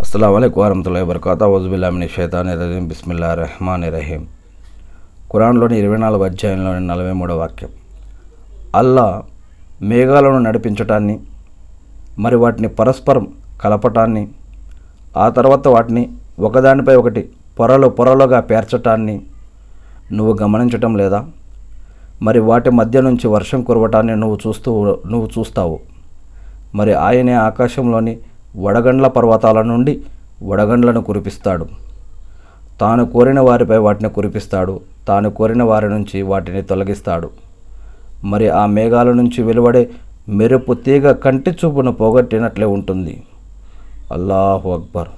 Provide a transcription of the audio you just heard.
అస్సలం వరహతుల్లా వబర్కాత. వజుబుల్లామిని షైతాన్ రహీం బిస్మిల్లా రెహమాన్ రహీం. ఖురాన్లోని ఇరవై నాలుగు అధ్యాయంలోని నలభై మూడో వాక్యం. అల్లా మేఘాలను నడిపించటాన్ని మరి వాటిని పరస్పరం కలపటాన్ని ఆ తర్వాత వాటిని ఒకదానిపై ఒకటి పొరలు పొరలుగా పేర్చటాన్ని నువ్వు గమనించటం లేదా? మరి వాటి మధ్య నుంచి వర్షం కురవటాన్ని నువ్వు చూస్తూ నువ్వు చూస్తావు. మరి ఆయనే ఆకాశంలోని వడగండ్ల పర్వతాల నుండి వడగండ్లను కురిపిస్తాడు. తాను కోరిన వారిపై వాటిని కురిపిస్తాడు. తాను కోరిన వారి నుంచి వాటిని తొలగిస్తాడు. మరి ఆ మేఘాల నుంచి వెలువడే మెరుపు తీగ కంటి చూపును పోగొట్టినట్లే ఉంటుంది. అల్లాహు అక్బర్.